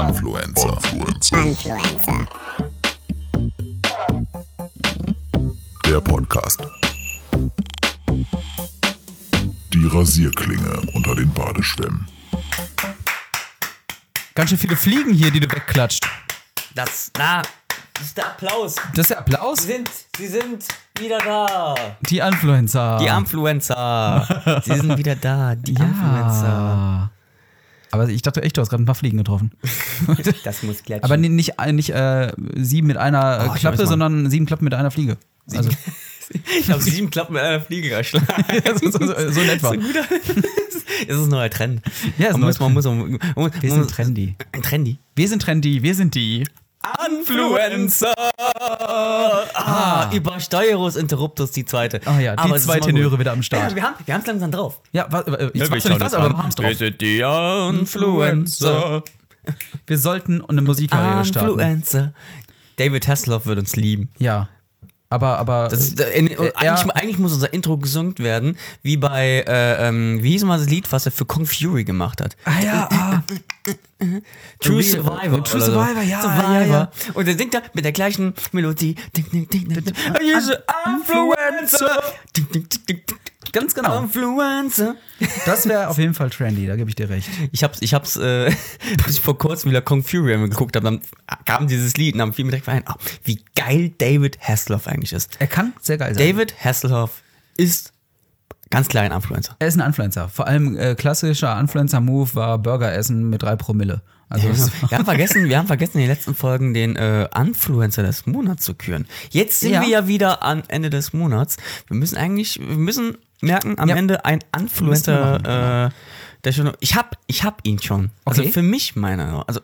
Influencer. Influencer. Der Podcast. Die Rasierklinge unter den Badeschwämmen. Ganz schön viele Fliegen hier, die du wegklatscht. Das, na, das ist der Applaus. Das ist der Applaus? Sie sind, sie sind wieder da. Die Influencer. Die Influencer. sie sind wieder da. Die Influencer. Aber ich dachte echt, du hast gerade ein paar Fliegen getroffen. Das muss klatschen. Aber nicht, nicht, äh, sieben mit einer äh, Oh, Klappe, sondern sieben Klappen mit einer Fliege. Also, ich habe sieben Klappen mit einer Fliege geschlagen. so, so, so, so in etwa. So. Es ist ein neuer Trend. Ja, man muss, man muss, man muss, Wir sind trendy. Trendy. Wir sind trendy, wir sind die. Influencer. Ah, über Steuerus Interruptus die zweite. Ah ja, die Aber es ist zwei Tenöre wieder am Start. Ja, wir haben wir es langsam drauf. Ja, wa, äh, ich ja, nicht was, aber wir haben es Wir drauf. sind die Influencer. Wir sollten eine Musikkarriere starten. Influencer. David Hasselhoff wird uns lieben. Ja. Aber, aber. Ist, äh, in, Äh, eigentlich, eigentlich muss unser Intro gesungen werden, wie bei, äh, ähm, wie hieß mal das Lied, was er für Kung Fury gemacht hat? ah ja, ah. True Survivor. True oder so. Survivor, ja, Survivor. ja, ja. Und er singt da mit der gleichen Melodie. Ding, ding, ding, ding, ding. Influencer. Ding, ding, ding, ding. Ganz genau. Influencer. Das wäre auf jeden Fall trendy, da gebe ich dir recht. Ich hab's, ich hab's, äh, bis ich vor kurzem wieder Kung Fury geguckt habe, dann kam dieses Lied und dann fiel mir direkt ein, oh, wie geil David Hasselhoff eigentlich ist. Er kann sehr geil sein. David Hasselhoff ist ganz klar ein Influencer. Er ist ein Influencer. Vor allem äh, klassischer Influencer-Move war Burger essen mit drei Promille. Also das- Wir haben vergessen, wir haben vergessen in den letzten Folgen den äh, Influencer des Monats zu küren. Jetzt sind Ja. wir ja wieder am Ende des Monats. Wir müssen eigentlich, wir müssen merken, am Ja. Ende ein Influencer, äh, der schon, ich hab, ich hab ihn schon. Also Okay. für mich meiner, also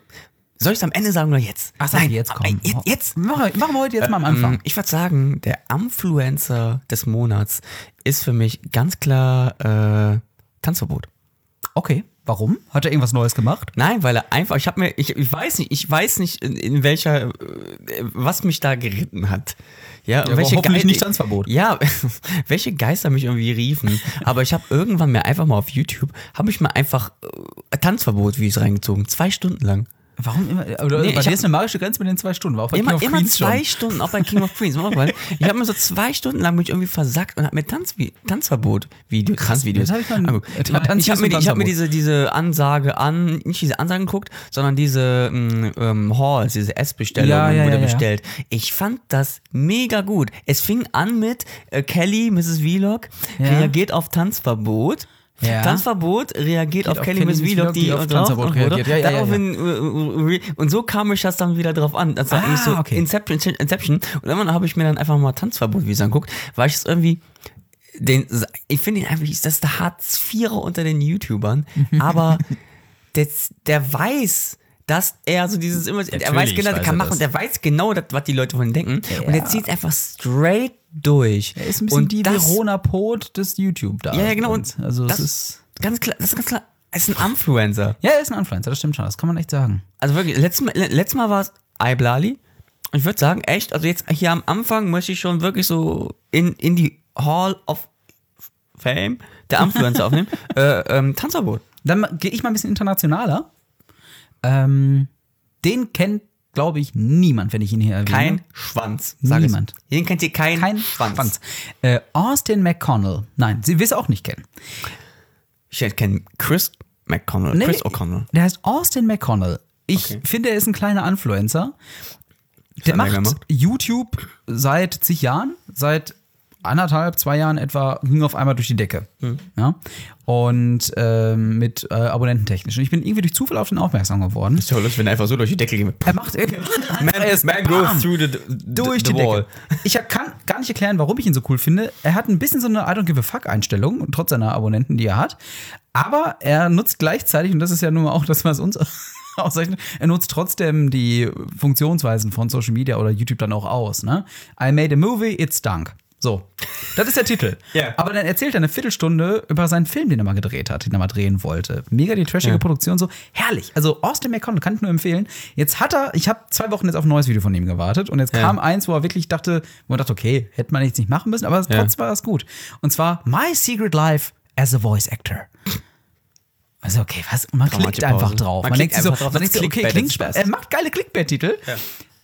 soll ich es am Ende sagen oder jetzt? Ach, sag Nein, jetzt komm. Jetzt, jetzt. Machen wir, machen wir heute jetzt mal am Anfang. Ähm, Ich würde sagen, der Influencer des Monats ist für mich ganz klar äh, Tanzverbot. Okay. Warum? Hat er irgendwas Neues gemacht? Nein, weil er einfach, ich habe mir, ich, ich weiß nicht, ich weiß nicht, in, in welcher, äh, was mich da geritten hat. Ja, aber welche hoffentlich Gei- nicht Tanzverbot. Ja, welche Geister mich irgendwie riefen. Aber ich habe irgendwann mir einfach mal auf YouTube, habe ich mir einfach äh, Tanzverbot-Videos reingezogen. Zwei Stunden lang. Warum immer? Oder Nee, bei ich dir ist eine magische Grenze mit den zwei Stunden. War auch bei King Immer, of immer Queens zwei schon. Stunden, auch bei King of Queens. Ich habe mir so zwei Stunden lang mich irgendwie versackt und habe mir Tanz, Tanzverbot-Video, Tanzvideos. das hab ich mal- äh, Ich habe Tanzvideos hab mir, ich hab mir Tanzverbot. diese, diese Ansage an, nicht diese Ansagen geguckt, sondern diese ähm, ähm, Halls, diese Essbestellungen Ja, ja, wurde ja, bestellt. Ich fand das mega gut. Es fing an mit äh, Kelly, Mrs. Vlog, reagiert auf Tanzverbot. Ja. Tanzverbot reagiert auf, auf Kelly. Mrs. Vlog, die, die auf Tanzverbot reagiert. Ja, ja, ja, ja. Daraufhin, äh, äh, und so kam ich das dann wieder drauf an. Das war Ah, eigentlich so okay. Inception, Inception. Und irgendwann habe ich mir dann einfach mal Tanzverbot-Videos angeguckt, weil ich es irgendwie, den, ich finde ihn einfach, das ist der Hartz-Vierer unter den YouTubern, aber das, der weiß, dass er so dieses immer, er weiß genau, der kann machen, das. der weiß genau, das, was die Leute von ihm denken. Und er zieht einfach straight durch. Er ist ein bisschen und die das, Verona Pot des YouTube da. Ja, ja, genau. Und also das es ist. ganz klar, das ist ganz klar, er ist ein Influencer. Ja, er ist ein Influencer, das stimmt schon. Das kann man echt sagen. Also wirklich, letztes Mal, le- letztes Mal war es Iblali. Ich würde sagen, echt, also jetzt hier am Anfang möchte ich schon wirklich so in, in die Hall of Fame der Influencer aufnehmen. Äh, ähm, Tanzverbot. Dann gehe ich mal ein bisschen internationaler. Ähm, den kennt, glaube ich, niemand, wenn ich ihn hier erwähne. Kein Schwanz. Sag es. Niemand. Den kennt ihr kein, Kein Schwanz. Schwanz. Äh, Austin McConnell. Nein, sie wirst auch nicht kennen. Ich kenne Chris McConnell. Nee, Chris O'Connell. Der heißt Austin McConnell. Ich Okay. finde, er ist ein kleiner Influencer. Der er macht? YouTube seit zig Jahren, seit anderthalb, zwei Jahren etwa, ging auf einmal durch die Decke. Hm. Ja? Und ähm, mit äh, Abonnententechnisch. Und ich bin irgendwie durch Zufall auf den aufmerksam geworden. Ist ja lustig, wenn er einfach so durch die Decke geht. Er macht Man, man goes through the, durch die Decke. Ich kann gar nicht erklären, warum ich ihn so cool finde. Er hat ein bisschen so eine I don't give a fuck Einstellung, trotz seiner Abonnenten, die er hat. Aber er nutzt gleichzeitig, und das ist ja nun mal auch das, was uns auszeichnet, er nutzt trotzdem die Funktionsweisen von Social Media oder YouTube dann auch aus. Ne? I made a movie, it stunk. So, das ist der Titel. Ja. Aber dann erzählt er eine Viertelstunde über seinen Film, den er mal gedreht hat, den er mal drehen wollte. Mega die trashige Ja. Produktion, so herrlich. Also Austin McConnell kann ich nur empfehlen. Jetzt hat er, ich habe zwei Wochen jetzt auf ein neues Video von ihm gewartet und jetzt Ja. kam eins, wo er wirklich dachte, wo man dachte, okay, hätte man jetzt nicht machen müssen, aber trotzdem war es gut. Und zwar My Secret Life as a Voice Actor. Also okay, was? Man klickt einfach drauf. Man Man, klickt denkt sich so, einfach drauf, man das denkt so, okay, klingt. Er macht geile Clickbait-Titel.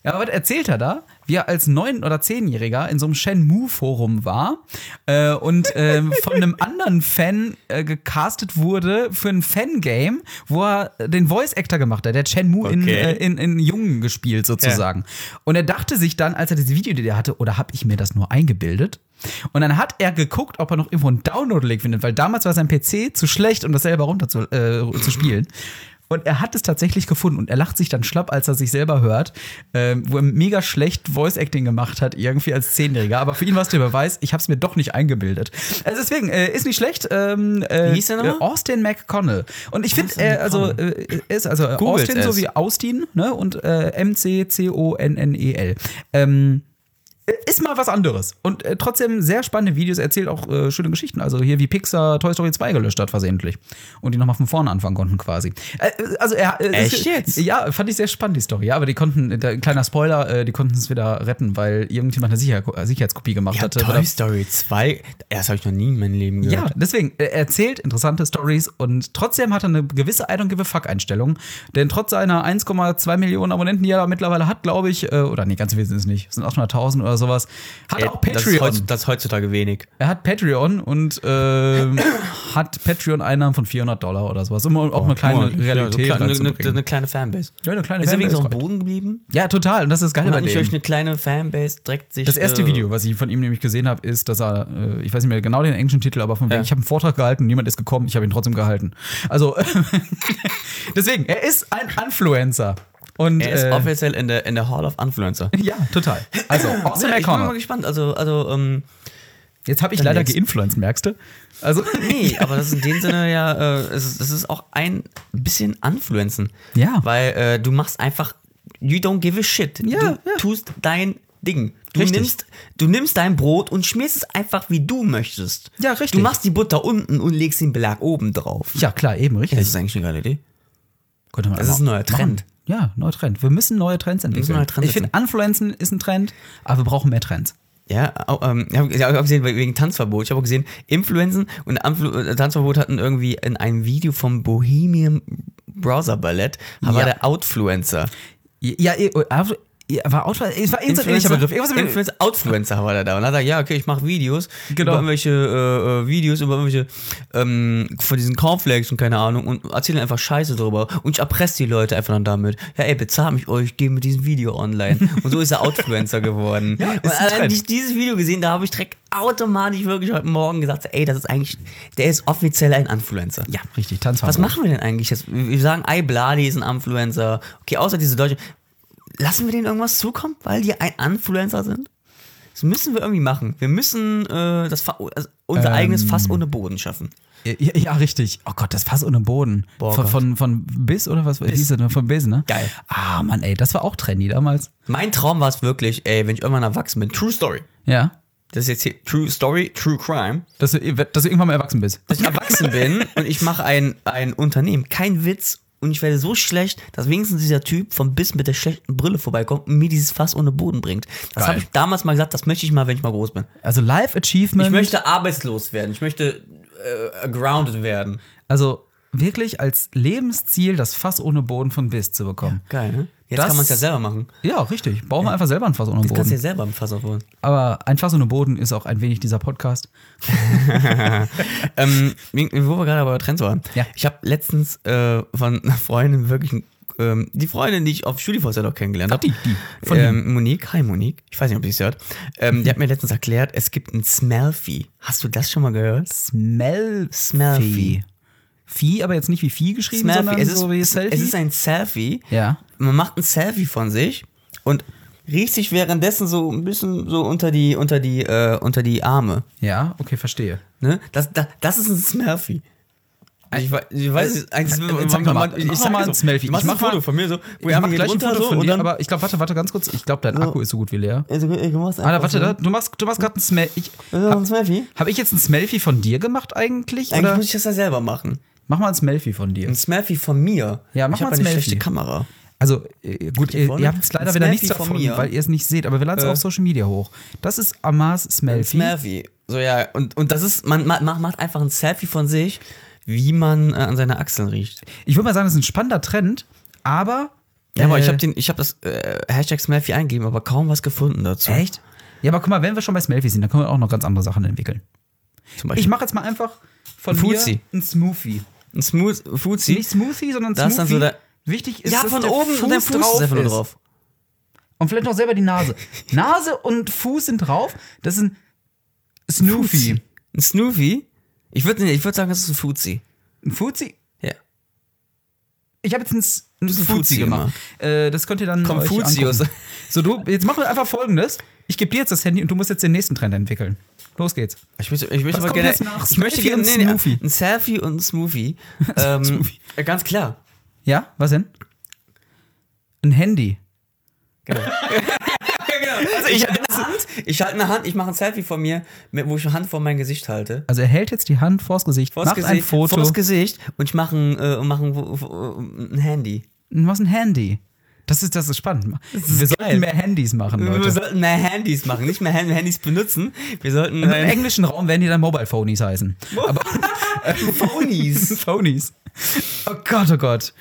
Ja. aber was erzählt er da? Wie er als neun- oder zehnjähriger in so einem Shenmue-Forum war äh, und ähm, von einem anderen Fan äh, gecastet wurde für ein Fangame, wo er den Voice-Actor gemacht hat. Der hat Shenmue in, Okay. äh, in, in Jungen gespielt sozusagen. Und er dachte sich dann, als er diese Videoidee hatte, oder habe ich mir das nur eingebildet? Und dann hat er geguckt, ob er noch irgendwo einen Download-Link findet, weil damals war sein PC zu schlecht, um das selber runter zu, äh, zu spielen. Und er hat es tatsächlich gefunden und er lacht sich dann schlapp, als er sich selber hört, ähm, wo er mega schlecht Voice-Acting gemacht hat, irgendwie als Zehnjähriger. Aber für ihn war es der Beweis, ich habe es mir doch nicht eingebildet. Also deswegen, äh, ist nicht schlecht. Ähm, äh, Wie hieß der nochmal? äh, Austin McConnell. Und ich finde, äh, also, äh, ist also äh, Googelt Austin so wie Austin, ne? Und äh, M-C-C-O-N-N-E-L. Ähm, ist mal was anderes. Und äh, trotzdem sehr spannende Videos, erzählt auch äh, schöne Geschichten. Also hier wie Pixar Toy Story 2 gelöscht hat, versehentlich. Und die nochmal von vorne anfangen konnten quasi. Äh, also er, äh, Echt jetzt? Ja, fand ich sehr spannend, die Story. Ja, aber die konnten, der, kleiner Spoiler, äh, die konnten es wieder retten, weil irgendjemand eine Sicher Sicherheitskopie gemacht Ja, hatte. Toy Oder- Story 2, das habe ich noch nie in meinem Leben ja, gehört. deswegen, er erzählt interessante Stories und trotzdem hat er eine gewisse I don't give a fuck Einstellung. Denn trotz seiner 1,2 Millionen Abonnenten, die er da mittlerweile hat, glaube ich, äh, oder nee, ganz wesentlich nicht, es sind 800.000 oder sowas, hat er auch Äh, das, ist Patreon. das ist heutzutage wenig. Er hat Patreon und ähm, hat Patreon-Einnahmen von 400 Dollar oder sowas, um auch eine kleine Ja, so Realität kleine, eine, eine kleine Fanbase. Ja, eine kleine Ist er Fanbase, wenigstens auf dem korrekt. Boden geblieben? Ja, total. Und das ist das Geile Und bei dem. eine kleine Fanbase direkt sich. Das erste äh, Video, was ich von ihm nämlich gesehen habe, ist, dass er, äh, ich weiß nicht mehr genau den englischen Titel, aber von wegen, Ja. ich habe einen Vortrag gehalten, niemand ist gekommen, ich habe ihn trotzdem gehalten. Also, deswegen, er ist ein Influencer. Und, Er ist äh, offiziell in der, in der Hall of Influencer. ja, total. Also, Austin Ja, ich bin mal gespannt. Also, also ähm, Jetzt habe ich leider jetzt. geinfluenced, merkst du? Also, nee, aber das ist in dem Sinne ja, äh, es ist, das ist auch ein bisschen Influenzen. Ja. Weil äh, du machst einfach, you don't give a shit. Ja, du ja. tust dein Ding. Du Richtig. nimmst, du nimmst dein Brot und schmierst es einfach, wie du möchtest. Ja, richtig. Du machst die Butter unten und legst den Belag oben drauf. ja, klar, eben, richtig. Das ist eigentlich eine geile Idee. Das ist ein neuer. Trend. Ja, neuer Trend. Wir müssen neue Trends entwickeln. neue Trends ich finde, Influencen ist ein Trend, aber wir brauchen mehr Trends. Ja, auch, ähm, ich habe hab gesehen, wegen Tanzverbot. Ich habe auch gesehen, Influenzen und äh, Tanzverbot hatten irgendwie in einem Video vom Bohemian Browser Ballett, aber Ja. der Outfluencer. Ja, ja, war auch, es war irgendein ähnlicher Begriff. Irgendwas Influencer, Outfluencer war der da. Und dann hat er, ja, okay, ich mache Videos Genau. über irgendwelche äh, äh, Videos, über irgendwelche ähm, von diesen Cornflakes und keine Ahnung und erzähle einfach Scheiße drüber. Und ich erpresse die Leute einfach dann damit. Ja, ey, bezahl mich euch, ich gehe mit diesem Video online. Und so ist er Outfluencer geworden. Ja, und Trend. ich dieses Video gesehen, da habe ich direkt automatisch wirklich heute Morgen gesagt, ey, das ist eigentlich, der ist offiziell ein Influencer. ja, richtig, Tanzverbot. Was machen wir denn eigentlich jetzt? Wir sagen, Ei Bladi ist ein Influencer. Okay, außer diese Deutsche. Lassen wir denen irgendwas zukommen, weil die ein Influencer sind? Das müssen wir irgendwie machen. Wir müssen äh, das Fa also unser Ähm. eigenes Fass ohne Boden schaffen. Ja, ja, richtig. Oh Gott, das Fass ohne Boden. Boah, von, von, von Biss oder was? Wie hieß das? Von Biss, ne? Geil. Ah, Mann, ey, das war auch trendy damals. Mein Traum war es wirklich, ey, wenn ich irgendwann erwachsen bin. True Story. Ja. Das ist jetzt hier True Story, True Crime. Dass du, dass du irgendwann mal erwachsen bist. Dass ich erwachsen bin und ich mache ein, ein Unternehmen. Kein Witz. Und ich werde so schlecht, dass wenigstens dieser Typ vom Biss mit der schlechten Brille vorbeikommt und mir dieses Fass ohne Boden bringt. Das habe ich damals mal gesagt, das möchte ich mal, wenn ich mal groß bin. Also Live Achievement. Ich möchte arbeitslos werden. Ich möchte äh, grounded werden. also wirklich als Lebensziel das Fass ohne Boden von Biss zu bekommen. Geil, ne? Jetzt Das- kann man es ja selber machen. Ja, richtig. Bauen wir einfach selber ein Fass ohne Du kannst ja Boden. selber ein Fass aufholen. Aber ein Fass ohne Boden ist auch ein wenig dieser Podcast. ähm, wo wir gerade bei Trends waren. Ja. Ich habe letztens äh, von einer Freundin wirklich, ähm, die Freundin, die ich auf StudiVZ auch kennengelernt habe. die, die. Von ähm, Monique, hi Monique, ich weiß nicht, ob sie es hört. Ähm, die hat mir letztens erklärt, es gibt ein Smelfie. Hast du das schon mal gehört? Smell. Smelfie. Vieh, aber jetzt nicht wie Vieh geschrieben, sondern Es ist, so wie Selfie. es ist ein Selfie. ja. man macht ein Selfie von sich und riecht sich währenddessen so ein bisschen so unter die, unter die, äh, unter die Arme. Ja, okay, verstehe. Ne? Das, das, das ist ein Smelfie. Ich, weiß- ich weiß, eigentlich, Äh, Zeig doch mal, ich, mach sag mal so, ein machst Ich ein mach Foto mal- von mir so, Ich die mach gleich ein Foto runter von so, dir, aber ich glaube, warte, warte ganz kurz. Ich glaube, dein Akku ist so gut wie leer. also, du machst Alter, warte, so. da, du machst, du machst gerade ein. Ich, ein Smelfie. Habe ich jetzt ein Smelfie von dir gemacht eigentlich? Eigentlich Oder? muss ich das ja selber machen. Mach mal ein Smelfie von dir. Ein Smelfie von mir. Ja, mach ich mal ein eine Smelfie. schlechte Kamera. Also, äh, gut, ihr, ihr habt jetzt leider wieder nichts von davon, mir. weil ihr es nicht seht, aber wir laden es Äh. auf Social Media hoch. Das ist Amars Smelfie. Smelfie. So, ja, und, und das ist, man, man macht einfach ein Selfie von sich, wie man äh, an seine Achseln riecht. Ich würde mal sagen, das ist ein spannender Trend, aber. Ja, aber ich äh, habe hab das äh, Hashtag Smelfy eingegeben, aber kaum was gefunden dazu. Echt? Ja, aber guck mal, wenn wir schon bei Smelfy sind, dann können wir auch noch ganz andere Sachen entwickeln. Zum Beispiel Ich mache jetzt mal einfach von Ein mir ein Smoothie. Ein Smooth Fuzzi. Nicht Smoothie, sondern Da ist Smoothie. dann so der- Wichtig ist, ja, dass von der oben Fuß der Fuß drauf ist nur drauf. Und vielleicht noch selber die Nase. Nase und Fuß sind drauf. Das ist ein Snoofy. Ein Snoofy? Ich würde ich würd sagen, das ist ein Fuzzi. Ein Fuzzi? Ja. Ich habe jetzt ein, ein ein Fuzzi Fuzzi gemacht. Äh, das könnt ihr dann Konfuzius. So, du, jetzt machen wir einfach folgendes. Ich gebe dir jetzt das Handy und du musst jetzt den nächsten Trend entwickeln. Los geht's. Ich möchte, ich möchte Was aber gerne. Ich möchte gerne. und Nee, nee, Smoothie? ein Selfie und ein Smoothie. ähm, Smoothie. äh, Ganz klar. Ja, was denn? Ein Handy. Also ich halte eine Hand, ich halte eine Hand, ich mache ein Selfie von mir, wo ich eine Hand vor mein Gesicht halte. Also er hält jetzt die Hand vors Gesicht, Vors macht Gesicht, ein Foto Vors Gesicht und ich mache ein, äh, mach ein, wo- ein Handy. machst ein Handy. Das ist, das ist spannend. ist wir geil. sollten mehr Handys machen, Wir Leute. sollten mehr Handys machen, nicht mehr Hand- Handys benutzen. Wir sollten Im ein englischen Raum werden die dann Mobile Phonies heißen. Aber Phonies. Phonies. Oh Gott, oh Gott.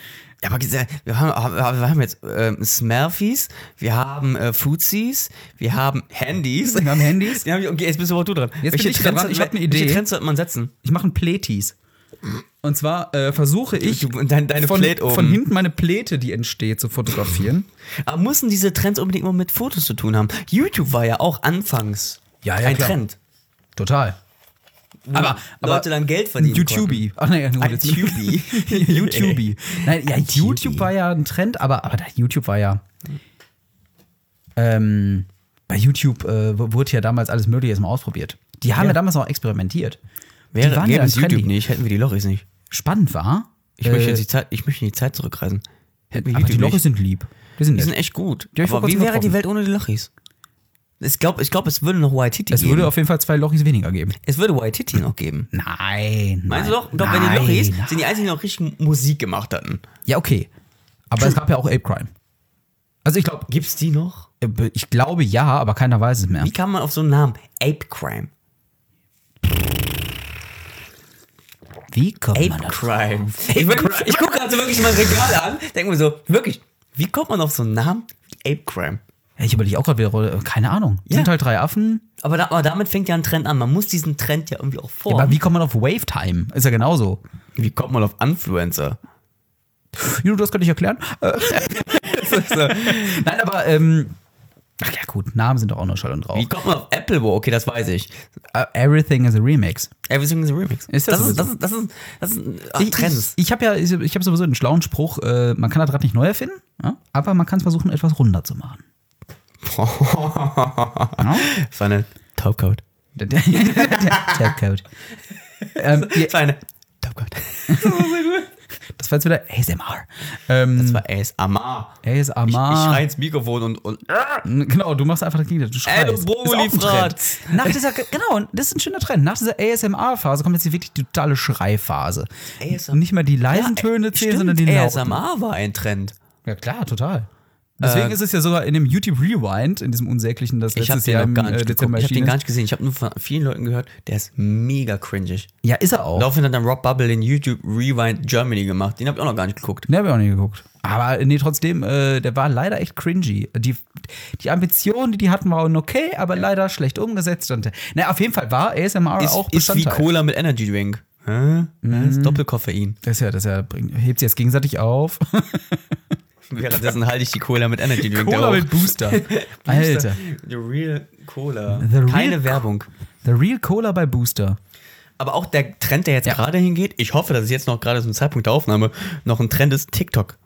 Ja, aber wir haben, wir haben jetzt äh, Smurfies, wir haben äh, Fuzis, wir haben Handys. Wir haben Handys. Ja, okay, jetzt bist du aber du dran. Jetzt bin ich Trends, dran, ich hab eine Welche Idee. Trends sollte man setzen? Ich mache ein Pletis. Und zwar äh, versuche ich, Du- du- dein- deine von, von hinten meine Pläte, die entsteht, zu fotografieren. Aber mussten diese Trends unbedingt immer mit Fotos zu tun haben? YouTube war ja auch anfangs Ja, ja, ein klar. Trend. Total. Aber, aber Leute dann Geld verdienen YouTubi. Ach nee, gut, jetzt- Tubi. YouTubi. Nein, ja, YouTube war ja ein Trend, aber, aber YouTube war ja. Ähm, bei YouTube äh, wurde ja damals alles Mögliche erstmal ausprobiert. Die haben ja, Ja. damals auch experimentiert. Die Wäre, gäbe ja es YouTube nicht, hätten wir die Lochis nicht. Spannend war. Ich, möchte äh, jetzt die Zeit, ich möchte in die Zeit zurückreisen. Hätten wir aber die YouTube Lochis nicht. sind lieb. Die sind, Die sind echt gut. Die Aber wie wäre die. Welt ohne die Lochis? Ich glaube, ich glaub, es würde noch Waititi es geben. würde auf jeden Fall zwei Lochis weniger geben. es würde Waititi noch geben. Nein. Meinst du doch? Ich glaube, wenn die Lochis nein. sind die einzigen, die noch richtig Musik gemacht hatten. Ja, okay. Aber es gab ja auch Ape Crime. Also ich glaube, Gibt's die noch? ich glaube ja, aber keiner weiß es mehr. Wie kam man auf so einen Namen? Ape Crime. Wie kommt Ape man auf Crime. Ich, ich gucke gerade so wirklich mein Regal an, denke mir so, wirklich, wie kommt man auf so einen Namen wie Ape Crime? Ja, ich überlege auch gerade wieder, keine Ahnung. Ja. Sind halt drei Affen. Aber, da, aber damit fängt ja ein Trend an. Man muss diesen Trend ja irgendwie auch Ja, vor. aber wie kommt man auf Wave Time? Ist ja genauso. wie kommt man auf Influencer? Judo, das könnte ich erklären. Äh, Nein, aber, ähm, ach ja, gut, Namen sind doch auch noch Schall und drauf. Wie kommt man auf Apple Wow? Okay, das weiß ich. Uh, everything is a Remix. Everything is a Remix. Ist das das, ist, so? das, ist, das ist, das ist ach, Ich, Trends. ich, ich habe ja, ich, ich habe sowieso einen schlauen Spruch, äh, man kann das Rad nicht neu erfinden, ja? aber man kann es versuchen, etwas runder zu machen. Ja? Das war eine Topcode. Der, der, der, der Code. Ähm, ja, Das war eine Topcode. Das war jetzt wieder ASMR. Ähm, Das war ASMR. Ich, ich ASMR. schreie ins Mikrofon und, und Genau, du machst einfach das Gegenteil. Du schreist. du. Trend. Nach dieser, genau, das ist ein schöner Trend. Nach dieser ASMR-Phase kommt jetzt die wirklich die totale Schreiphase. ASMR. Nicht mehr die leisen Töne zählen, sondern die lauten. ASMR war ein Trend. Ja, klar, total. Deswegen ist es ja sogar in dem YouTube Rewind, in diesem unsäglichen, das Ich letztes den Jahr im gar äh, nicht. Dezember Ich habe den gar nicht gesehen. Ich habe nur von vielen Leuten gehört, der ist mega cringig. Ja, ist er auch. Daraufhin hat dann Rob Bubble den YouTube Rewind Germany gemacht. Den habe ich auch noch gar nicht geguckt. Ne, habe ich auch nicht geguckt. Aber nee, trotzdem, äh, der war leider echt cringy. Die, die Ambitionen, die die hatten, waren okay, aber leider schlecht umgesetzt. Und, na, auf jeden Fall war ASMR Ist, auch ist wie Bestandteil. Cola mit Energy Drink. Hä? Das ist Doppelkoffein. Das ist ja, das ist ja, bringt, hebt sie jetzt gegenseitig auf. Währenddessen halte ich die Cola mit Energy Drink Cola mit Booster. Alter. The Real Cola. The Real Keine Werbung. The Real Cola bei Booster. Aber auch der Trend, der jetzt Ja. gerade hingeht, ich hoffe, dass es jetzt noch gerade zum Zeitpunkt der Aufnahme noch ein Trend ist, TikTok.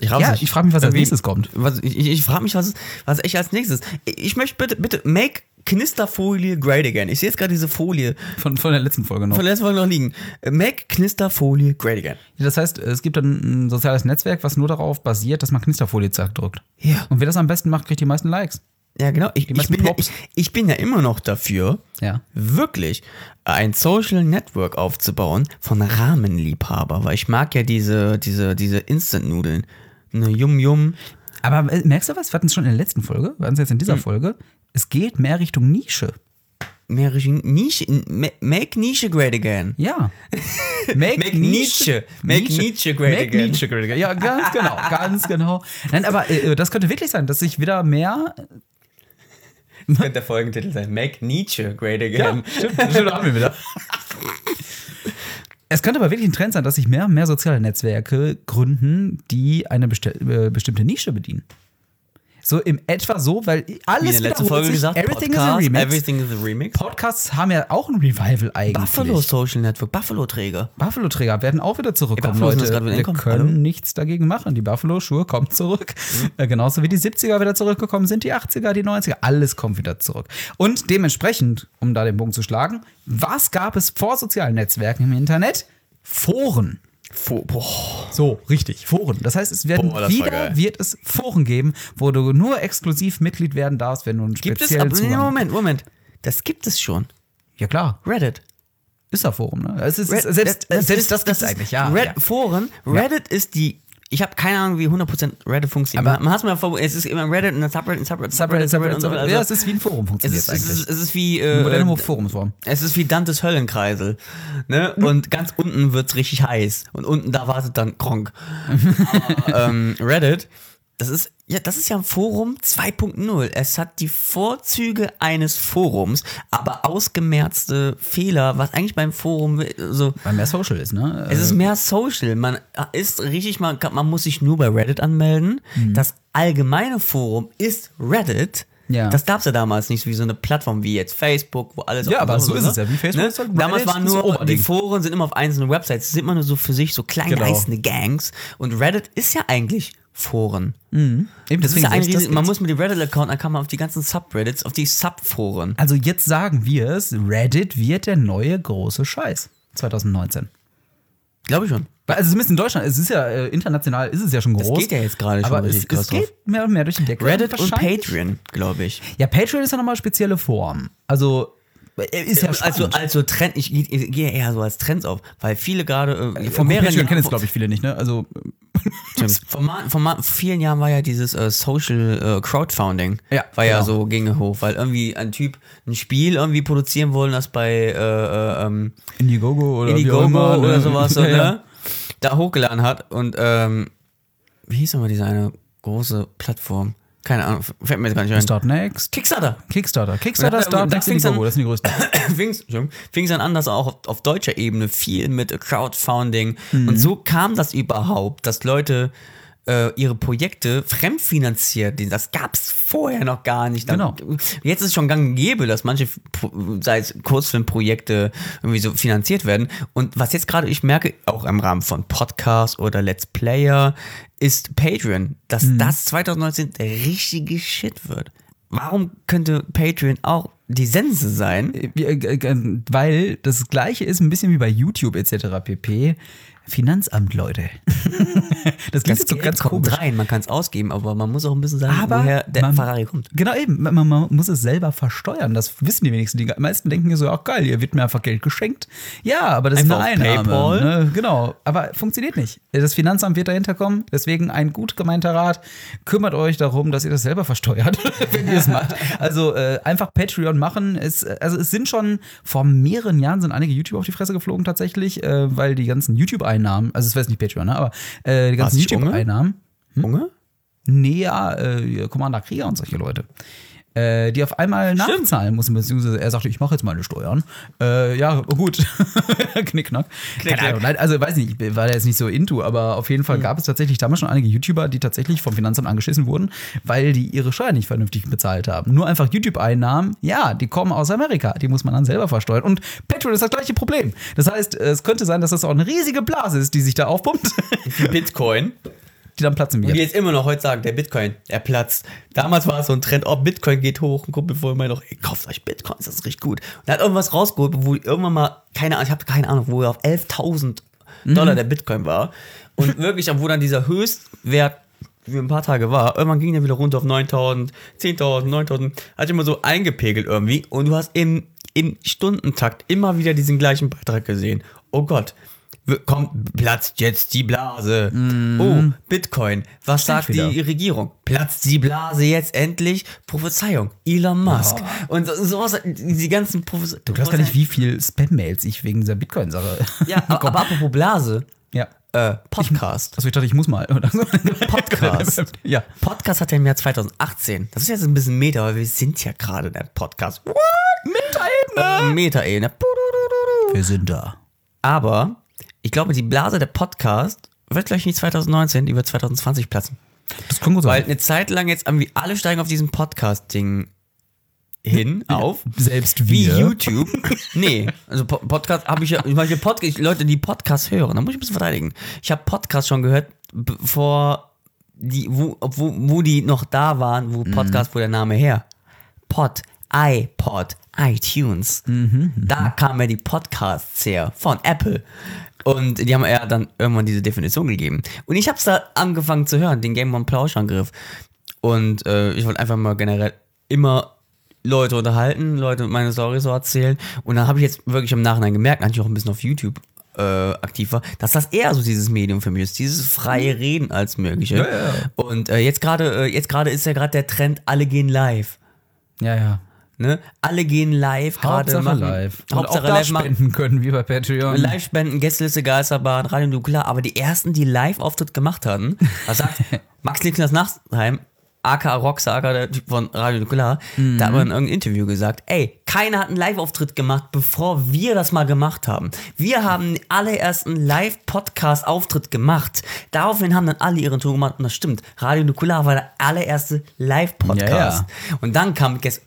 Ich, Ja, nicht. ich frage mich, was als Irgendwie- nächstes kommt. Was, ich ich, ich frage mich, was, was echt als nächstes. Ich möchte bitte, bitte, make Knisterfolie great again. Ich sehe jetzt gerade diese Folie Von, von der letzten Folge noch. von der letzten Folge noch liegen. Make Knisterfolie great again. Das heißt, es gibt dann ein soziales Netzwerk, was nur darauf basiert, dass man Knisterfolie drückt. Ja. Und wer das am besten macht, kriegt die meisten Likes. Ja, genau. Ich, ich, bin ja, ich, ich bin ja immer noch dafür, Ja. wirklich ein Social Network aufzubauen von Rahmenliebhaber, weil ich mag ja diese, diese, diese Instant-Nudeln. Ne, Yum Yum. Aber äh, merkst du was? Wir hatten es schon in der letzten Folge, wir hatten es jetzt in dieser Folge. Es geht mehr Richtung Nische. mehr Richtung Nische, ma- make Nische great again. Ja. Make, Make Nietzsche. Make Nietzsche great Make again. Nietzsche great again. Ja, ganz genau, ganz genau. Nein, aber äh, das könnte wirklich sein, dass sich wieder mehr. Das könnte der Folgentitel sein. Make Nietzsche great Ja, again. stimmt, stimmt, da haben wir wieder. Es könnte aber wirklich ein Trend sein, dass sich mehr und mehr soziale Netzwerke gründen, die eine besti äh, bestimmte Nische bedienen. So im etwa so, weil alles Wie in der letzten Folge sich. gesagt, Everything Podcast, is a Remix. Everything is a Remix. Podcasts haben ja auch ein Revival eigentlich. Buffalo Social Network, Buffalo-Träger. Buffalo-Träger werden auch wieder zurückkommen, ist Leute. wieder Wir können Hallo? nichts dagegen machen. Die Buffalo-Schuhe kommen zurück. Äh, genauso wie die 70er wieder zurückgekommen sind, die 80er, die 90er. Alles kommt wieder zurück. Und dementsprechend, um da den Bogen zu schlagen, was gab es vor sozialen Netzwerken im Internet? Foren. Fo Boah. So, richtig, Foren. Das heißt, es werden Boah, das wieder wird es Foren geben, wo du nur exklusiv Mitglied werden darfst, wenn du einen Gibt es, speziellen aber, nee, Zugang Moment, Moment. Das gibt es schon. Ja klar, Reddit. ist ja Forum, ne? Es ist, Red- selbst das- selbst das, ist- gibt's ist- eigentlich, ja. Red, ja. Foren, Reddit ist die. Ich habe keine Ahnung, wie 100% Reddit funktioniert. Aber- man man hat es mir vor, es ist immer Reddit und dann Subreddit und Subreddit, Subreddit, Subreddit, und so ja, es ist wie ein Forum es funktioniert ist, es ist, es ist wie Eine moderne äh, Forumsform. es ist wie Dantes Höllenkreisel, ne? Und ganz unten wird's richtig heiß und unten da wartet dann Kronk. Aber, ähm, Reddit, das ist ja, das ist ja ein Forum 2.0. Es hat die Vorzüge eines Forums, aber ausgemerzte Fehler, was eigentlich beim Forum so Weil mehr Social ist, ne? es ist mehr Social. Man ist richtig, man, man muss sich nur bei Reddit anmelden. Das allgemeine Forum ist Reddit. Ja. Das gab es ja damals nicht, wie so eine Plattform wie jetzt Facebook, wo alles Ja, aber so ist ne? es ja. Wie Facebook Ne? ist halt Damals waren nur, die. Foren sind immer auf einzelnen Websites, sind immer nur so für sich so kleine Genau. Gangs. Und Reddit ist ja eigentlich Foren. Eben, Das ist deswegen ja riesen, man muss mit dem Reddit-Account, dann kann man auf die ganzen Subreddits, auf die Subforen. Also jetzt sagen wir es, Reddit wird der neue große Scheiß 2019. Glaube ich schon. Also zumindest in Deutschland, es ist ja äh, international, ist es ja schon groß. geht ja jetzt gerade schon aber es, richtig krass es geht mehr und mehr durch den Deckel. Reddit und Patreon, glaube ich. Ja, Patreon ist ja nochmal spezielle Form. Also äh, ist ja also, spannend. also Trend, ich, ich, gehe eher so als Trends auf, weil viele gerade äh, vor Von mehreren Patreon kennen es, Jahren, glaube ich, viele nicht, ne? Also vor, vor vielen Jahren war ja dieses äh, Social äh, Crowdfunding, Ja, war ja genau. so, ging hoch, weil irgendwie ein Typ ein Spiel irgendwie produzieren wollen, das bei äh, äh, ähm, Indiegogo oder Indiegogo ne? oder sowas, so, Ja, ja. Da hochgeladen hat und ähm, wie hieß nochmal diese eine große Plattform? Keine Ahnung, fällt mir jetzt gar nicht ein. Start Next. Kickstarter. Kickstarter. Kickstarter, Ja, Start da Next, an- das sind die größten. Entschuldigung, fing's dann an, dass auch auf, auf deutscher Ebene viel mit Crowdfunding Mhm. und so kam das überhaupt, dass Leute äh, ihre Projekte fremdfinanziert. Das gab's vorher noch gar nicht. Genau. Jetzt ist es schon gang und gäbe, dass manche, sei es Kurzfilmprojekte, irgendwie so finanziert werden. Und was jetzt gerade ich merke, auch im Rahmen von Podcasts oder Let's Player, ist Patreon, dass Mhm. das 2019 der richtige Shit wird. Warum könnte Patreon auch die Sense sein? Wir, äh, äh, Weil das gleiche ist ein bisschen wie bei YouTube etc. pp. Finanzamt, Leute. das klingt Das jetzt so Geld ganz kommt komisch. rein, man kann es ausgeben, aber man muss auch ein bisschen sagen, Aber woher der man- Ferrari kommt. Genau eben, man, man muss es selber versteuern. Das wissen die wenigsten. Die meisten denken ja so, ach geil, hier wird mir einfach Geld geschenkt. Ja, aber das Einfach ist eine Einnahme. PayPal. Ne? Genau, aber funktioniert nicht. Das Finanzamt wird dahinter kommen. Deswegen ein gut gemeinter Rat, kümmert euch darum, dass ihr das selber versteuert, wenn ihr es macht. Also äh, einfach Patreon machen. Es, also es sind schon vor mehreren Jahren sind einige YouTuber auf die Fresse geflogen tatsächlich, äh, weil die ganzen YouTube-Einnahmen, also es weiß nicht Patreon, ne? aber äh, die ganzen? YouTube-Einnahmen, Junge? Nee, ja, äh, Commander Krieger und solche Leute. Äh, die auf einmal nachzahlen mussten, beziehungsweise er sagte, ich mache jetzt meine Steuern. Äh, ja, gut. Knickknack. Keine Ahnung, also weiß nicht, ich war da jetzt nicht so into, aber auf jeden Fall Mhm. gab es tatsächlich damals schon einige YouTuber, die tatsächlich vom Finanzamt angeschissen wurden, weil die ihre Steuern nicht vernünftig bezahlt haben. Nur einfach YouTube-Einnahmen, ja, die kommen aus Amerika, die muss man dann selber versteuern. Und Patreon ist das gleiche Problem. Das heißt, es könnte sein, dass das auch eine riesige Blase ist, die sich da aufpumpt, Bitcoin. Die dann platzen Und wird. die jetzt immer noch heute sagen, der Bitcoin, der platzt. Damals war es so ein Trend, oh, Bitcoin geht hoch. Ein Kumpel vorher meinte noch, ey, kauft euch Bitcoins, das ist richtig gut. Und er hat irgendwas rausgeholt, wo irgendwann mal, keine Ahnung, ich habe keine Ahnung, wo er auf 11.000 Mhm. Dollar der Bitcoin war. Und wirklich, wo dann dieser Höchstwert für ein paar Tage war, irgendwann ging der wieder runter auf 9.000, 10.000, 9.000, hat immer so eingepegelt irgendwie. Und du hast im, im Stundentakt immer wieder diesen gleichen Beitrag gesehen. Oh Gott, kommt, platzt jetzt die Blase. Oh, Bitcoin. Was sagt wieder. die Regierung? Platzt die Blase jetzt endlich? Prophezeiung. Elon Musk. Und so, sowas, die ganzen Prophezeiungen. Du weißt gar nicht, wie viel Spam-Mails ich wegen dieser Bitcoin-Sache. Ja, aber, aber apropos Blase, ja. äh, Podcast. Achso, ich dachte, ich muss mal. Oder so. Podcast. ja. Podcast hat er im Jahr 2018. Das ist jetzt ein bisschen Meta, aber wir sind ja gerade in der Podcast. What? Meta-Ebene. Meta-Ebene. Wir sind da. Aber ich glaube, die Blase der Podcast wird gleich nicht 2019, die wird 2020 platzen. Das kann gut Weil sein. eine Zeit lang jetzt irgendwie alle steigen auf diesem Podcast-Ding hin, auf. Selbst Wie wir. YouTube. nee, also Po- Podcast habe ich ja, zum Beispiel Podcast, Leute, die Podcast hören, da muss ich ein bisschen verteidigen. Ich habe Podcast schon gehört, bevor die, wo, wo, wo die noch da waren, Mhm. wo Podcast, wo der Name her. Pod, iPod, iTunes. Mhm, Da kamen ja die Podcasts her von Apple. Und die haben ja dann irgendwann diese Definition gegeben. Und ich habe es da angefangen zu hören, den Game One Plauschangriff. Und äh, ich wollte einfach mal generell immer Leute unterhalten, Leute meine Story so erzählen. Und dann habe ich jetzt wirklich im Nachhinein gemerkt, als ich auch ein bisschen auf YouTube äh, aktiv war, dass das eher so dieses Medium für mich ist, dieses freie Reden als mögliche. Und äh, jetzt gerade, äh, jetzt gerade ist ja gerade der Trend, alle gehen live. Ja, ja. Ne? Alle gehen live gerade. Hauptsache machen- live. Und Hauptsache auch da live machen. spenden können, wie bei Patreon. Live-Spenden, Gästeliste, Geisterbahn, Radio Nuklear, aber die ersten, die Live-Auftritt gemacht hatten, was sagt Max Linkners Nachtsheim, aka Rocksager, der Typ von Radio Nuklear, da hat man in irgendeinem Interview gesagt, ey, keiner hat einen Live-Auftritt gemacht, bevor wir das mal gemacht haben. Wir haben den allerersten Live-Podcast-Auftritt gemacht. Daraufhin haben dann alle ihren Tour gemacht und das stimmt. Radio Nuklear war der allererste Live-Podcast. Und dann kam Gäst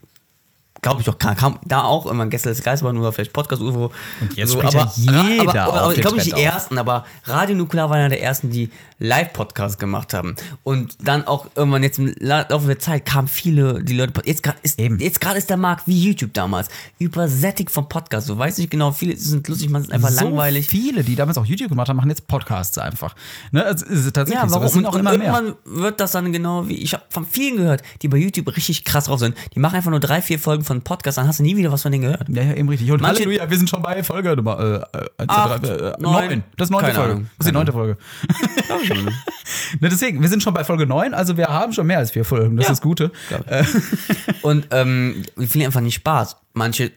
glaube ich auch, kam, kam da auch immer des Geistbahn oder vielleicht Podcast UFO. Und jetzt spricht ja jeder aber, aber, den ich glaube nicht die ersten, aber Radio Nuklear waren ja der ersten, die Live-Podcast gemacht haben. Und dann auch irgendwann jetzt im La- Laufe der Zeit kamen viele, die Leute, jetzt gerade ist, Eben. jetzt gerade ist der Markt wie YouTube damals, übersättigt vom Podcast. Du weißt nicht genau, viele sind lustig, man ist einfach so langweilig. viele, die damals auch YouTube gemacht haben, machen jetzt Podcasts einfach. Ne? Also, es ist tatsächlich Ja, so. warum? Sind Und, auch und immer mehr. irgendwann wird das dann genau wie, ich habe von vielen gehört, die bei YouTube richtig krass drauf sind. Die machen einfach nur drei, vier Folgen von Podcast, dann hast du nie wieder was von denen gehört. Ja, ja, eben richtig. Und Manche- Halleluja, wir sind schon bei Folge Nummer äh, äh, Acht, drei, äh, neun. neun. Das ist neunte Keine Folge. Ahnung. Das ist die neunte Folge. ne, deswegen, wir sind schon bei Folge 9, also wir haben schon mehr als vier Folgen. Das Ja. ist das Gute. Und ähm, die finden einfach nicht Spaß. Manche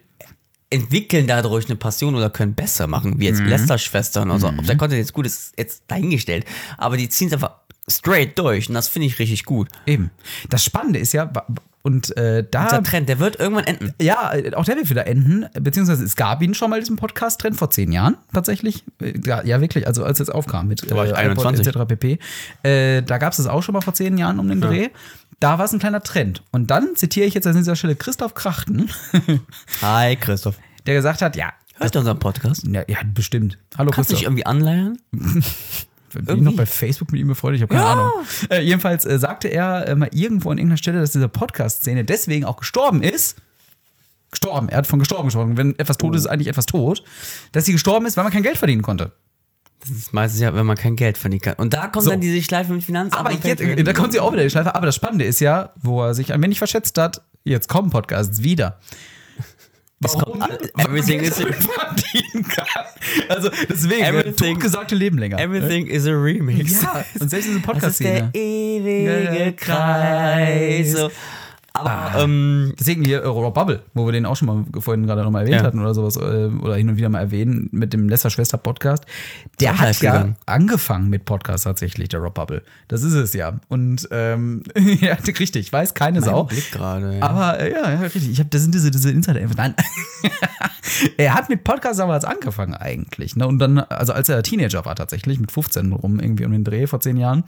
entwickeln dadurch eine Passion oder können besser machen, wie jetzt Lester-Schwestern oder so. Ob der Content jetzt gut ist, ist jetzt dahingestellt. Aber die ziehen es einfach straight durch und das finde ich richtig gut. Eben. Das Spannende ist ja, und äh, da. Dieser Trend, der wird irgendwann enden. Ja, äh, auch der wird wieder enden, beziehungsweise es gab ihn schon mal diesen Podcast-Trend vor zehn Jahren tatsächlich. Äh, Ja, ja wirklich, also als es aufkam mit ich 21. etc. pp. Äh, da gab es es auch schon mal vor zehn Jahren um den Dreh. Da war es ein kleiner Trend. Und dann zitiere ich jetzt an dieser Stelle Christoph Krachten, Hi, Christoph. der gesagt hat, ja, Hörst du unseren Podcast? ja, ja bestimmt. Hallo Kannst du dich Christoph. irgendwie anleiern? Bin ich noch bei Facebook mit ihm befreundet? Ich habe keine Ahnung. Äh, jedenfalls äh, sagte er äh, mal irgendwo an irgendeiner Stelle, dass diese Podcast-Szene deswegen auch gestorben ist. Gestorben, er hat von gestorben gesprochen. Wenn etwas tot ist, ist eigentlich etwas tot. Dass sie gestorben ist, weil man kein Geld verdienen konnte. Das ist meistens ja, wenn man kein Geld verdienen kann. Und da kommt So. dann diese Schleife mit Finanzamt. Aber jetzt, da kommt sie auch wieder die Schleife. Aber das Spannende ist ja, wo er sich ein wenig verschätzt hat, jetzt kommen Podcasts wieder. Es kommt everything is a- verdienen kann. Also deswegen, Everything- totgesagte Leben länger. Everything is a remix. Ja, und selbst diese Das ist der ewige Kreis. So. Aber, ähm, Deswegen hier äh, Rob Bubble, wo wir den auch schon mal vorhin gerade nochmal erwähnt Ja. hatten oder sowas, äh, oder hin und wieder mal erwähnen mit dem Lesser-Schwester-Podcast. Der auch hat live ja gegangen. angefangen mit Podcast tatsächlich, der Rob Bubble. Das ist es ja. Und ähm, ja, richtig, weiß keine mein Sau. Blick gerade. Ja. Aber äh, ja, ja, richtig. Ich habe, das sind diese, diese Insider. Nein. er hat mit Podcast damals angefangen eigentlich. Ne? Und dann, also als er Teenager war tatsächlich, mit 15 rum, irgendwie um den Dreh vor 10 Jahren.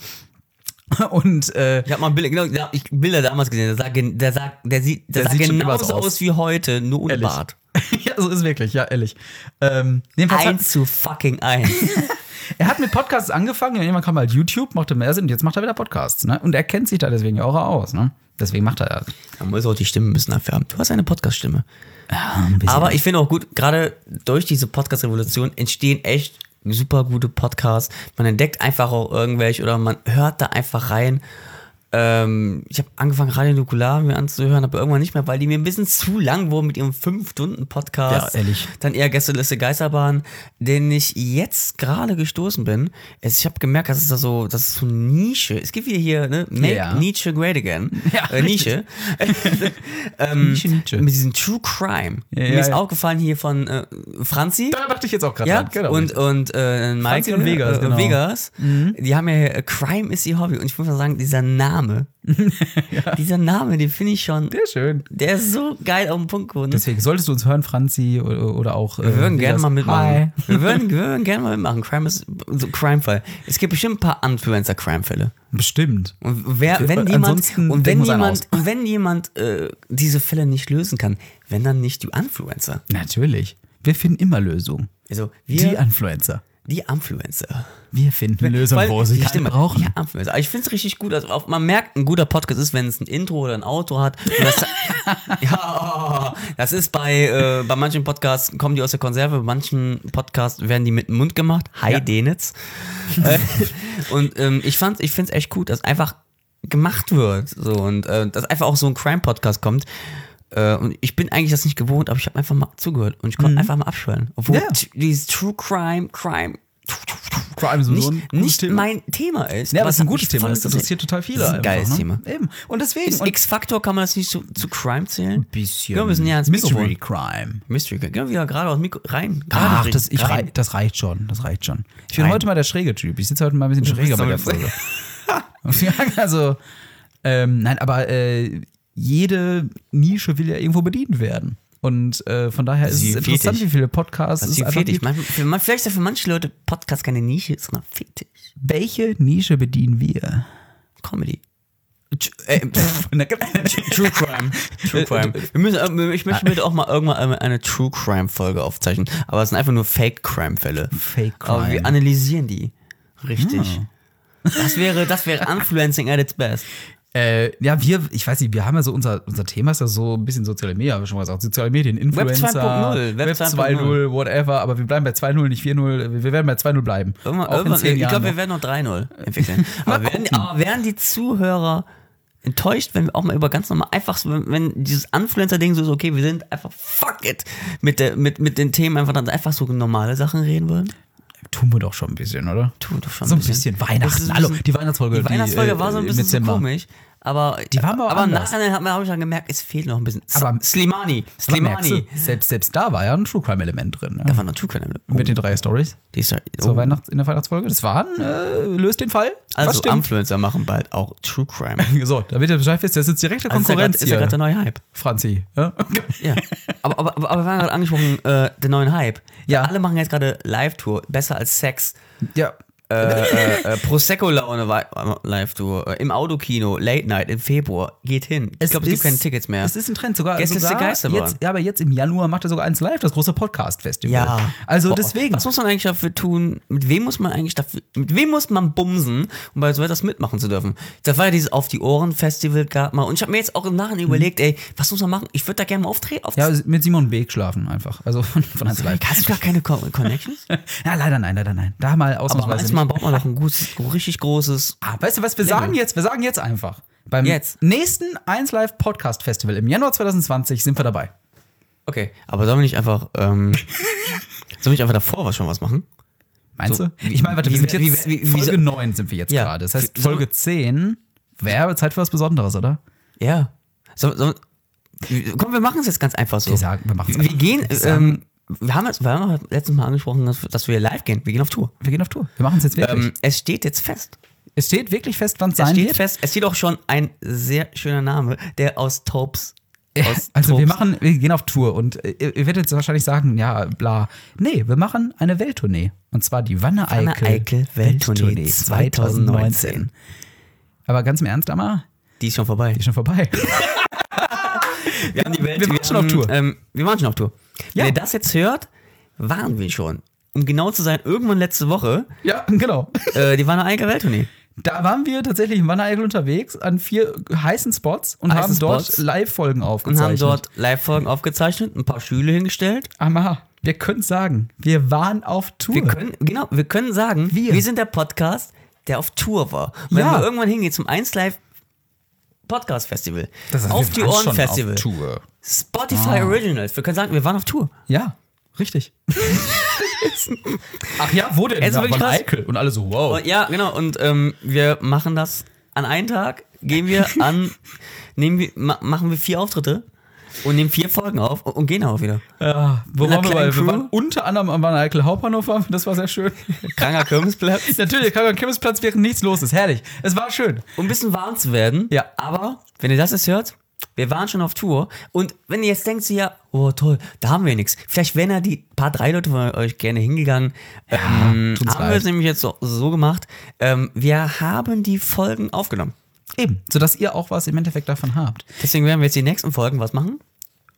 Und äh, Ich habe mal Bilder, genau, ja, ich Bilder damals gesehen. Der sah, der sah, der sieht, der Der sah sieht genauso so aus. aus. wie heute, nur ohne Ehrlich. Bart. ja, so ist wirklich, ja, ehrlich. Ähm, jedenfalls hat, Eins zu fucking eins. er hat mit Podcasts angefangen, irgendwann kam halt YouTube, machte mehr Sinn, und jetzt macht er wieder Podcasts. Ne? Und er kennt sich da deswegen auch aus. Ne? Deswegen macht er das. Man muss auch die Stimme ein bisschen abfärben. Du hast eine Podcast-Stimme. ein bisschen. Aber ich finde auch gut, gerade durch diese Podcast-Revolution entstehen echt super gute Podcasts. Man entdeckt einfach auch irgendwelche oder man hört da einfach rein. Ähm, ich habe angefangen, Radio Nukular mir anzuhören, aber irgendwann nicht mehr, weil die mir ein bisschen zu lang wurden mit ihrem 5-Stunden-Podcast. Ja, ehrlich. Dann eher Gästeliste Geisterbahn, den ich jetzt gerade gestoßen bin. Es, ich habe gemerkt, dass es da so, das ist so Nische. Es gibt wieder hier, ne? Make Ja. Nietzsche great again. Ja, äh, Nische. ähm, Nische, Nietzsche. Mit diesem True Crime. Ja, mir ist aufgefallen hier von äh, Franzi. Da dachte ich jetzt auch gerade Ja, genau. und, und äh, Michael Franzi und Vegas, äh, genau. Vegas die haben ja äh, Crime is ihr Hobby. Und ich muss mal sagen, dieser Name, dieser Name, den finde ich schon, Sehr schön. der ist so geil auf den Punkt geworden. Deswegen solltest du uns hören, Franzi, oder, oder auch. Wir würden gerne mal mitmachen. Hi. Wir würden, wir würden gerne mal mitmachen. Crime ist so Crime-Fall. Es gibt bestimmt ein paar Influencer-Crime-Fälle. Bestimmt. Und wer, wenn Äh, jemand, und wenn jemand, und wenn jemand äh, diese Fälle nicht lösen kann, wenn dann nicht die Influencer. Natürlich. Wir finden immer Lösungen. Also Die wir, Influencer. Die Influencer. Wir finden Lösungen, wo sie die keine brauchen. Ja, Influencer. Aber ich finde es richtig gut. Also auch, man merkt, ein guter Podcast ist, wenn es ein Intro oder ein Outro hat. Das, ja, das ist bei, äh, bei manchen Podcasts kommen die aus der Konserve, bei manchen Podcasts werden die mit dem Mund gemacht. Hi, Ja. Denitz. äh, und ähm, ich fand, ich finde es echt gut, dass einfach gemacht wird. So, und äh, dass einfach auch so ein Crime-Podcast kommt. Äh, und ich bin eigentlich das nicht gewohnt, aber ich habe einfach mal zugehört und ich konnte einfach mal abschwören. Obwohl Mhm. Ja. dieses True Crime, Crime, Crime nicht, so ein gutes nicht Thema. mein Thema ist. Ja, aber es ist ein gutes Thema. Das interessiert total viele. Das ist ein einfach, geiles ne? Thema. Eben. Und deswegen. X-Factor, kann man das nicht zu, zu Crime zählen? bisschen. Ja, wir sind ja ins Mystery. Crime. Mystery. Gehen wir wieder gerade aus Mikro rein. Ach, das, ich rein. rei das reicht schon. Das reicht schon. Ich bin Rein. heute mal der schräge Typ. Ich sitze heute mal ein bisschen schräger bei der Folge. Also, ähm, nein, aber äh, jede Nische will ja irgendwo bedient werden. Und äh, von daher ist es interessant, wie viele Podcasts es ist einfach Fetisch. Manchmal, für, vielleicht ist ja für manche Leute Podcast keine Nische, sondern Fetisch. Welche Nische bedienen wir? Comedy. Äh, True Crime. True Crime. Wir müssen, äh, ich möchte bitte auch mal irgendwann eine, True Crime Folge aufzeichnen. Aber es sind einfach nur Fake Crime Fälle. Fake Aber wir Crime. analysieren die. Richtig. Das wäre, das wäre Influencing at its best. Äh, ja, wir, ich weiß nicht, wir haben ja so unser, unser Thema ist ja so ein bisschen soziale Medien, haben wir schon mal gesagt. Soziale Medien, Influencer, 2.0, Web Web 2.0, whatever, aber wir bleiben bei 2.0, nicht 4.0, wir werden bei 2.0 bleiben. Irgendwann, irgendwann, ich glaube, wir werden noch 3-0 entwickeln. aber, werden, aber werden die Zuhörer enttäuscht, wenn wir auch mal über ganz normal einfach so, wenn, wenn dieses Influencer-Ding so ist, okay, wir sind einfach fuck it mit, der, mit, mit den Themen einfach dann einfach so normale Sachen reden würden? Tun wir doch schon ein bisschen, oder? Tun wir doch schon So ein bisschen Das Weihnachten. Hallo, bisschen- die Weihnachtsfolge. Die Weihnachtsfolge äh, war so ein bisschen so komisch. Aber, Die war aber aber nachher habe hab ich dann gemerkt, es fehlt noch ein bisschen. Aber- Slimani. Slimani. du, selbst, selbst da war ja ein True Crime Element drin. Da Ne? war noch True Crime. Mit den drei Stories Die ist ja, zur oh. Weihnachts-, in der Weihnachtsfolge. Das war ein, äh, löst den Fall. Also? Influencer machen bald auch True Crime. So, damit ihr Bescheid wisst, das ist jetzt direkte Also ist ja Konkurrenz ja gerade der neue Hype. Franzi. Ja? Ja. Aber, aber, aber, aber wir haben gerade angesprochen, äh, den neuen Hype. Ja. Alle machen jetzt gerade Live-Tour, besser als Sex. ja. Äh, äh, äh, Prosecco-Laune Wei- Live-Tour, äh, im Autokino, Late Night im Februar, geht hin. Ich glaube, es gibt ist- keine Tickets mehr. Es ist ein Trend sogar. Gäste ist sogar der Geisterbahn. jetzt, ja, aber jetzt im Januar macht er sogar eins live, das große Podcast-Festival. ja. Also Boah, deswegen. Was muss man eigentlich dafür tun? Mit wem muss man eigentlich dafür, mit wem muss man bumsen, um bei so etwas mitmachen zu dürfen? Da war ja dieses Auf die Ohren-Festival gab mal. Und ich habe mir jetzt auch im Nachhinein überlegt, ey, was muss man machen? Ich würde da gerne mal auftreten. Auf Mhm. ja, mit Simon Beek schlafen einfach. Also von, von live. Hast du gar keine Co Connections? Ja, leider nein, leider nein. Da mal ausnahmsweise manchmal braucht man doch ein gutes, richtig großes. Ah, weißt du was, wir sagen jetzt, wir sagen jetzt einfach. Beim Jetzt. nächsten 1 Live Podcast Festival im Januar 2020 sind wir dabei. Okay, aber sollen wir nicht einfach, ähm, sollen wir nicht einfach davor was schon was machen? Meinst So, du? Ich meine, warte, wir sind jetzt wie- wie- Folge wie- 9 sind wir jetzt Ja. gerade. Das heißt, Folge 10 wäre Zeit für was Besonderes, oder? Ja. So, so, komm, wir machen es jetzt ganz einfach so. Wir sagen, wir Wir gehen, ähm, wir haben, jetzt, wir haben letztes Mal angesprochen, dass, dass wir live gehen. Wir gehen auf Tour. Wir gehen auf Tour. Wir machen es jetzt wirklich. Ähm, es steht jetzt fest. es steht wirklich fest, wann es sein steht wird. fest. Es steht auch schon ein sehr schöner Name, der aus Taubes. Aus Also wir Taubes- machen, wir gehen auf Tour und äh, ihr, ihr werdet jetzt wahrscheinlich sagen, ja, bla. Nee, wir machen eine Welttournee. Und zwar die Wanne Eickel, Eickel Welttournee 2019. Aber ganz im Ernst, Amma, Die ist schon vorbei. die ist schon vorbei. Wir haben die Welt. Wir waren schon auf Tour. Ähm, wir waren schon auf Tour. Ja. Wenn ihr das jetzt hört, waren wir schon. Um genau zu sein, irgendwann letzte Woche, ja, genau. äh, die war eine eigene Welttournee. Da waren wir tatsächlich in Wanne Eickel unterwegs an vier heißen Spots und Heißen haben dort. Live-Folgen Und aufgezeichnet. haben dort Live-Folgen aufgezeichnet, ein paar Stühle hingestellt. Amma, wir können sagen, wir waren auf Tour. Wir können, genau, wir können sagen, Wir. wir, sind der Podcast, der auf Tour war. Und wenn Ja. wir irgendwann hingehen zum 1 Live Podcast Festival. Das heißt, auf die Ohren Festival. Spotify Originals. Wir können sagen, wir waren auf Tour. Ja, richtig. Ach ja, wo denn? Es Ja, krass. Eikel. Und alle so, wow. Und, ja, genau. Und ähm, wir machen das an einem Tag, gehen wir an, nehmen wir, ma machen wir vier Auftritte und nehmen vier Folgen auf und, und gehen auch wieder. Ja, wo waren wir? bei? Wir waren unter anderem am Van Eikel Hauptbahnhof, das war sehr schön. Kranker Kirmesplatz. Natürlich, Kranker Kimmelsplatz, während nichts los ist. Herrlich. Es war schön. um ein bisschen warm zu werden. Ja. Aber, wenn ihr das jetzt hört, wir waren schon auf Tour. Und wenn ihr jetzt denkt, so, ja, oh toll, da haben wir nichts. Vielleicht wären ja die paar, drei Leute von euch gerne hingegangen. ähm, tut's haben wir es nämlich jetzt so, so gemacht. Ähm, wir haben die Folgen aufgenommen. Eben, sodass ihr auch was im Endeffekt davon habt. Deswegen werden wir jetzt die nächsten Folgen was machen?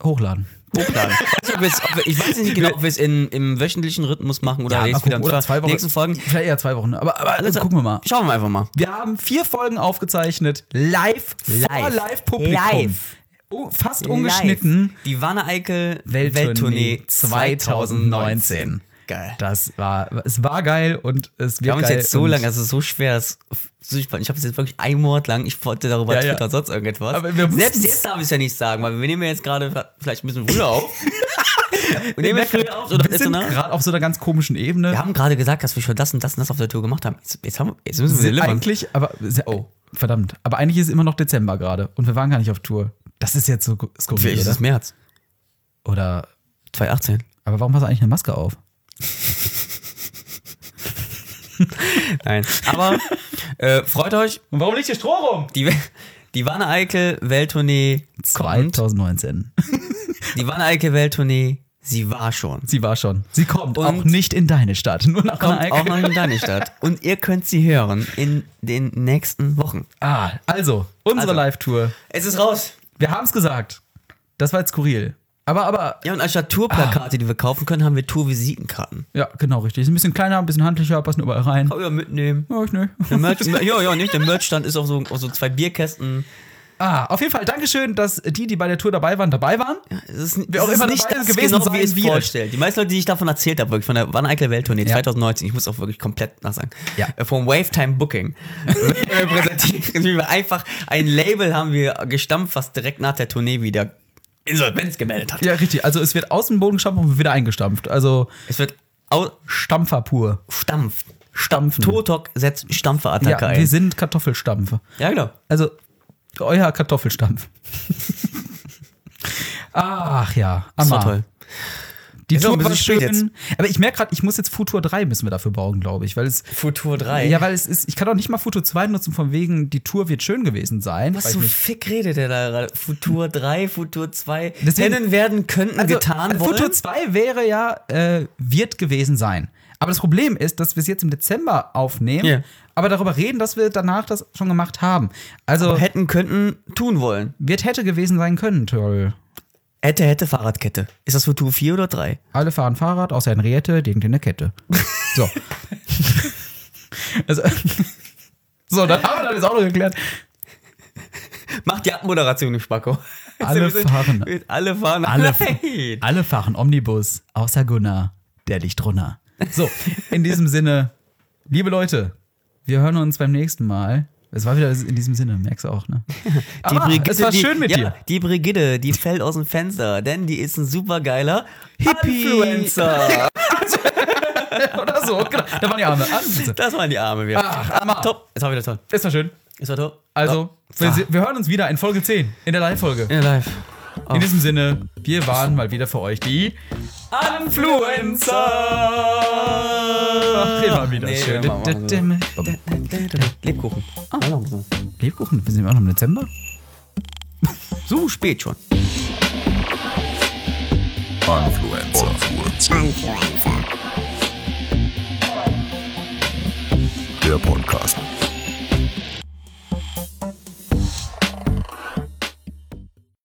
Hochladen. Hochladen. wir- ich weiß nicht genau, ob wir es in, im wöchentlichen Rhythmus machen oder mal jetzt wieder gucken, in oder zwei Wochen. nächsten Folgen. Vielleicht eher zwei Wochen. Aber, aber also, gucken wir mal. Schauen wir einfach mal. Wir haben vier Folgen aufgezeichnet. Live. Vor Live. Live-Publikum. Live. Oh, fast ungeschnitten. Live. Die Wanne Eickel Welttournee Welttournee 2019. 2019. Geil. Das war, es war geil und es wird Wir haben uns jetzt so und- lange, also so schwer, das, ich habe es jetzt wirklich einen Monat lang, ich wollte darüber Ja, ja. twittern, sonst irgendetwas. Aber wir Selbst jetzt darf ich es ja nicht sagen, weil wir nehmen ja jetzt gerade vielleicht ein bisschen früher auf. wir nehmen jetzt früher auf, oder wir sind gerade auf so einer ganz komischen Ebene. Wir haben gerade gesagt, dass wir schon das und das und das auf der Tour gemacht haben. Jetzt, jetzt, haben wir, jetzt müssen wir sind eigentlich, aber oh, verdammt. Aber eigentlich ist es immer noch Dezember gerade und wir waren gar nicht auf Tour. Das ist jetzt so skurril, Vielleicht ist es März oder 2018. aber warum hast du eigentlich eine Maske auf? Nein. Aber äh, freut euch, Und warum liegt hier Stroh rum? die, die Wanne Eickel Welttournee kommt. 2019. Die Wanne Eickel Welttournee, sie war schon. Sie war schon. Sie kommt Und- auch nicht in deine Stadt, nur nach kommt Eickel. auch noch in deine Stadt. Und ihr könnt sie hören in den nächsten Wochen. Ah, also, unsere Also. Live-Tour. Es ist raus. Wir haben es gesagt. Das war jetzt skurril. Aber, aber, Ja, und anstatt Tourplakate, die wir kaufen können, haben wir Tourvisitenkarten. ja, genau richtig. Ist ein bisschen kleiner, ein bisschen handlicher, passen überall rein. Kann man mitnehmen. Ja, ich ne. Der Merch, ja, ja, nicht. Der Merchstand ist auf so, auf so zwei Bierkästen. Ah, auf jeden Fall Dankeschön, dass die, die bei der Tour dabei waren, dabei waren. Es ist, es Wer auch ist immer nicht das gewesen genau, wie es wird. vorstellt. Die meisten Leute, die ich davon erzählt habe, wirklich von der Van Eikel Welttournee Ja. 2019, ich muss auch wirklich komplett nachsagen, Ja. äh, vom Wavetime Booking, wir wir einfach ein Label haben wir gestampft, was direkt nach der Tournee wieder Insolvenz gemeldet hat. Ja, richtig. Also es wird aus dem Boden gestampft und wieder eingestampft. Also Es wird Stampfer pur. Stampf. Stampfen. Totok setzt Stampferattacke Ja, ein. wir sind Kartoffelstampfe. ja, genau. Also euer Kartoffelstampf. Ach ja, Das war toll. Die Ist Tour war schön. Aber ich merke gerade, ich muss jetzt Futur 3 müssen wir dafür brauchen, glaube ich. Weil es, Futur 3. ja, weil es ist, ich kann auch nicht mal Futur 2 nutzen, von wegen, die Tour wird schön gewesen sein. Was so fick redet der da gerade? Futur 3, Futur 2. Deswegen- Hätten werden, könnten, also, getan also wollen. Futur 2 wäre ja, äh, wird gewesen sein. Aber das Problem ist, dass wir es jetzt im Dezember aufnehmen, Ja. aber darüber reden, dass wir danach das schon gemacht haben. Also, hätten, könnten, tun wollen. wird hätte gewesen sein können, toll. Hätte, hätte Fahrradkette. Ist das Futur 4 oder 3? Alle fahren Fahrrad, außer Henriette, denkt in der Kette. So. also, so, dann haben wir das auch noch geklärt. Macht die Abmoderation im Spacko. Alle fahren. Alle fahren. Alle, alle fahren Omnibus, außer Gunnar, der liegt runter. So, in diesem Sinne, liebe Leute, wir hören uns beim nächsten Mal. Es war wieder in diesem Sinne, merkst du auch, ne? Die Ah, es war die, schön mit ja, dir. Die Brigitte, die fällt aus dem Fenster, denn die ist ein supergeiler Hippie. Influencer. Oder so, genau. Da waren die Arme. Ah, Das waren die Arme wir. Ach, Hammer. top. Es war wieder toll. Ist war schön. Es war top. Also, Ja. wir, wir hören uns wieder in Folge 10, in der Live-Folge. in live. In diesem Sinne, wir waren mal wieder für euch die Influencer. Ach, immer wieder Nee, schön. Lebkuchen. Ah. Lebkuchen, wir sind immer noch im Dezember? So spät schon. Influencer. Influencer. Der Podcast.